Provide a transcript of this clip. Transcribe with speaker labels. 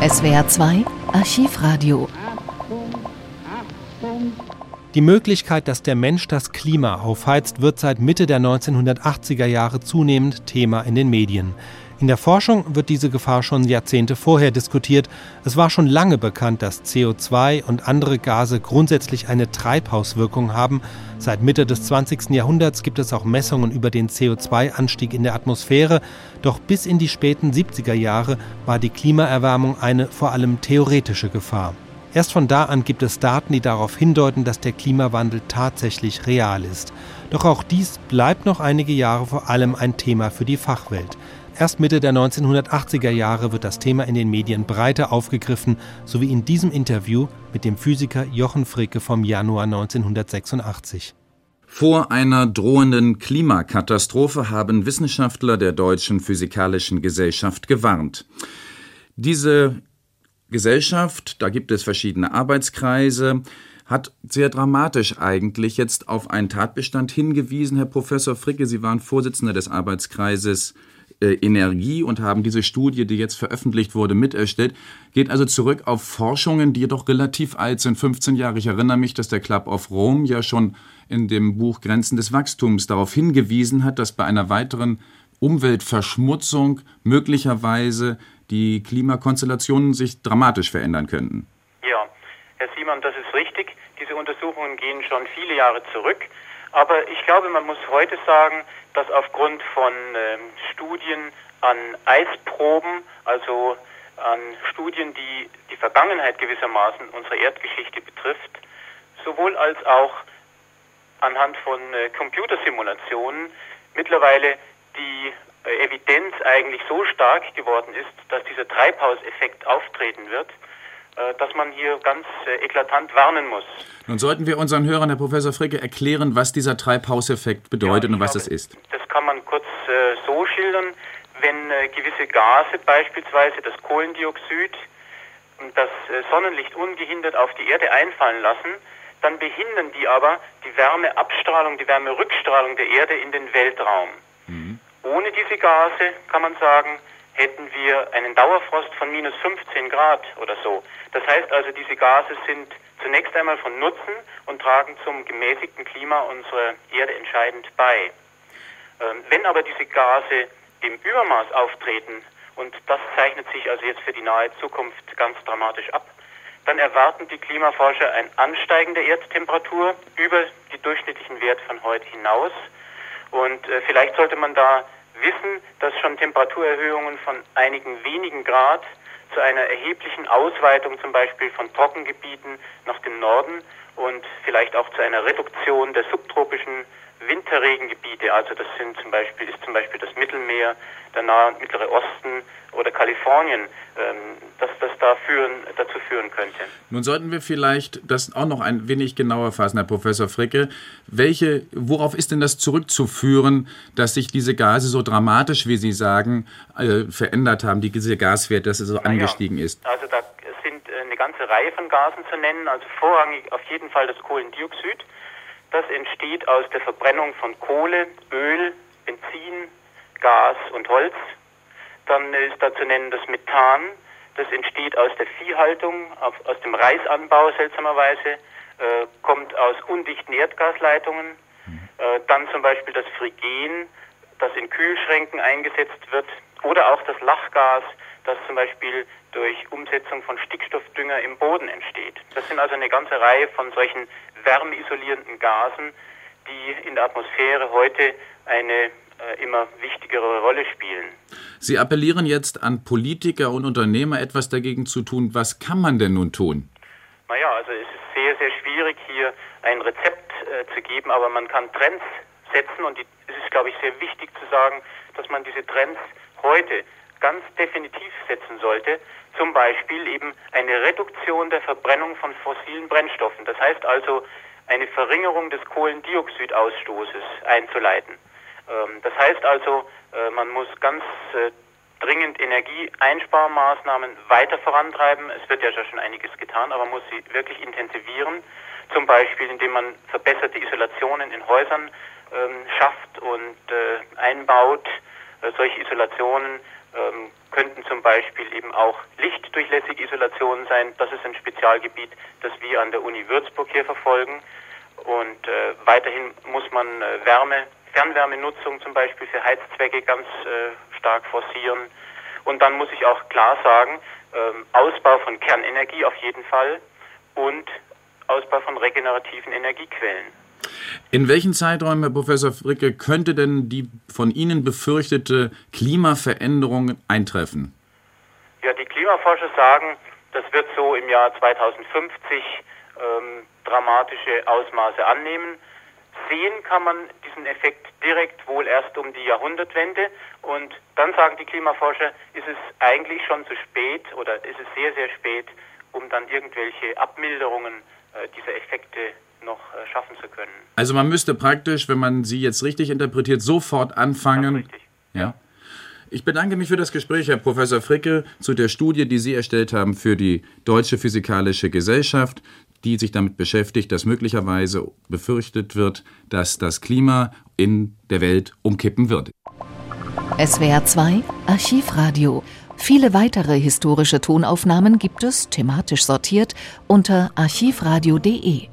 Speaker 1: SWR 2 Archivradio.
Speaker 2: Die Möglichkeit, dass der Mensch das Klima aufheizt, wird seit Mitte der 1980er Jahre zunehmend Thema in den Medien. In der Forschung wird diese Gefahr schon Jahrzehnte vorher diskutiert. Es war schon lange bekannt, dass CO2 und andere Gase grundsätzlich eine Treibhauswirkung haben. Seit Mitte des 20. Jahrhunderts gibt es auch Messungen über den CO2-Anstieg in der Atmosphäre. Doch bis in die späten 70er Jahre war die Klimaerwärmung eine vor allem theoretische Gefahr. Erst von da an gibt es Daten, die darauf hindeuten, dass der Klimawandel tatsächlich real ist. Doch auch dies bleibt noch einige Jahre vor allem ein Thema für die Fachwelt. Erst Mitte der 1980er Jahre wird das Thema in den Medien breiter aufgegriffen, so wie in diesem Interview mit dem Physiker Jochen Fricke vom Januar 1986.
Speaker 3: Vor einer drohenden Klimakatastrophe haben Wissenschaftler der Deutschen Physikalischen Gesellschaft gewarnt. Diese Gesellschaft, da gibt es verschiedene Arbeitskreise, hat sehr dramatisch eigentlich jetzt auf einen Tatbestand hingewiesen. Herr Professor Fricke, Sie waren Vorsitzender des Arbeitskreises äh, Energie und haben diese Studie, die jetzt veröffentlicht wurde, miterstellt. Geht also zurück auf Forschungen, die jedoch relativ alt sind, 15 Jahre. Ich erinnere mich, dass der Club of Rome ja schon in dem Buch Grenzen des Wachstums darauf hingewiesen hat, dass bei einer weiteren Umweltverschmutzung möglicherweise die Klimakonstellationen sich dramatisch verändern könnten.
Speaker 4: Ja, Herr Simon, das ist richtig. Diese Untersuchungen gehen schon viele Jahre zurück. Aber ich glaube, man muss heute sagen, dass aufgrund von ähm, Studien an Eisproben, also an Studien, die die Vergangenheit gewissermaßen unserer Erdgeschichte betrifft, sowohl als auch anhand von äh, Computersimulationen mittlerweile die äh, Evidenz eigentlich so stark geworden ist, dass dieser Treibhauseffekt auftreten wird dass man hier ganz äh, eklatant warnen muss.
Speaker 3: Nun sollten wir unseren Hörern, Herr Professor Fricke, erklären, was dieser Treibhauseffekt bedeutet ja, und was
Speaker 4: glaube,
Speaker 3: das ist.
Speaker 4: Das kann man kurz äh, so schildern, wenn äh, gewisse Gase, beispielsweise das Kohlendioxid, das äh, Sonnenlicht ungehindert auf die Erde einfallen lassen, dann behindern die aber die Wärmeabstrahlung, die Wärmerückstrahlung der Erde in den Weltraum. Mhm. Ohne diese Gase, kann man sagen, hätten wir einen Dauerfrost von minus 15 Grad oder so. Das heißt also, diese Gase sind zunächst einmal von Nutzen und tragen zum gemäßigten Klima unserer Erde entscheidend bei. Ähm, wenn aber diese Gase im Übermaß auftreten, und das zeichnet sich also jetzt für die nahe Zukunft ganz dramatisch ab, dann erwarten die Klimaforscher ein Ansteigen der Erdtemperatur über die durchschnittlichen Werte von heute hinaus. Und äh, vielleicht sollte man da wissen, dass schon Temperaturerhöhungen von einigen wenigen Grad zu einer erheblichen Ausweitung zum Beispiel von Trockengebieten nach dem Norden und vielleicht auch zu einer Reduktion der subtropischen Winterregengebiete, also das sind zum Beispiel, ist zum Beispiel das Mittelmeer, der Nahe und Mittlere Osten oder Kalifornien, ähm, dass das da führen, dazu führen könnte.
Speaker 3: Nun sollten wir vielleicht das auch noch ein wenig genauer fassen, Herr Professor Fricke. Welche, worauf ist denn das zurückzuführen, dass sich diese Gase so dramatisch, wie Sie sagen, äh, verändert haben, die, diese Gaswert, dass es so Na angestiegen ist?
Speaker 4: Also da sind äh, eine ganze Reihe von Gasen zu nennen, also vorrangig auf jeden Fall das Kohlendioxid. Das entsteht aus der Verbrennung von Kohle, Öl, Benzin, Gas und Holz. Dann ist da zu nennen das Methan. Das entsteht aus der Viehhaltung, aus dem Reisanbau seltsamerweise, äh, kommt aus undichten Erdgasleitungen. Äh, dann zum Beispiel das Phrygen, das in Kühlschränken eingesetzt wird. Oder auch das Lachgas, das zum Beispiel durch Umsetzung von Stickstoffdünger im Boden entsteht. Das sind also eine ganze Reihe von solchen wärmeisolierenden Gasen, die in der Atmosphäre heute eine äh, immer wichtigere Rolle spielen.
Speaker 3: Sie appellieren jetzt an Politiker und Unternehmer, etwas dagegen zu tun. Was kann man denn nun tun?
Speaker 4: Naja, also es ist sehr, sehr schwierig, hier ein Rezept äh, zu geben, aber man kann Trends setzen und die, es ist, glaube ich, sehr wichtig zu sagen, dass man diese Trends heute ganz definitiv setzen sollte. Zum Beispiel eben eine Reduktion der Verbrennung von fossilen Brennstoffen. Das heißt also, eine Verringerung des Kohlendioxidausstoßes einzuleiten. Ähm, das heißt also, äh, man muss ganz äh, dringend Energieeinsparmaßnahmen weiter vorantreiben. Es wird ja schon einiges getan, aber man muss sie wirklich intensivieren. Zum Beispiel, indem man verbesserte Isolationen in Häusern ähm, schafft und äh, einbaut. solche Isolationen ähm, könnten zum Beispiel eben auch lichtdurchlässige Isolationen sein. Das ist ein Spezialgebiet, das wir an der Uni Würzburg hier verfolgen. Und äh, weiterhin muss man äh, Wärme, Fernwärmenutzung zum Beispiel für Heizzwecke ganz äh, stark forcieren. Und dann muss ich auch klar sagen, ähm, Ausbau von Kernenergie auf jeden Fall und Ausbau von regenerativen Energiequellen.
Speaker 3: In welchen Zeiträumen, Herr Professor Fricke, könnte denn die von Ihnen befürchtete Klimaveränderung eintreffen?
Speaker 4: Ja, die Klimaforscher sagen, das wird so im Jahr 2050 ähm, dramatische Ausmaße annehmen. Sehen kann man diesen Effekt direkt wohl erst um die Jahrhundertwende. Und dann sagen die Klimaforscher, ist es eigentlich schon zu spät oder ist es sehr, sehr spät, um dann irgendwelche Abmilderungen äh, dieser Effekte noch äh, schaffen zu können.
Speaker 3: Also man müsste praktisch, wenn man sie jetzt richtig interpretiert, sofort anfangen.
Speaker 4: richtig.
Speaker 3: Ja. Ich bedanke mich für das Gespräch, Herr Professor Fricke, zu der Studie, die Sie erstellt haben für die Deutsche Physikalische Gesellschaft, die sich damit beschäftigt, dass möglicherweise befürchtet wird, dass das Klima in der Welt umkippen wird.
Speaker 1: SWR 2 Archivradio. Viele weitere historische Tonaufnahmen gibt es, thematisch sortiert, unter archivradio.de.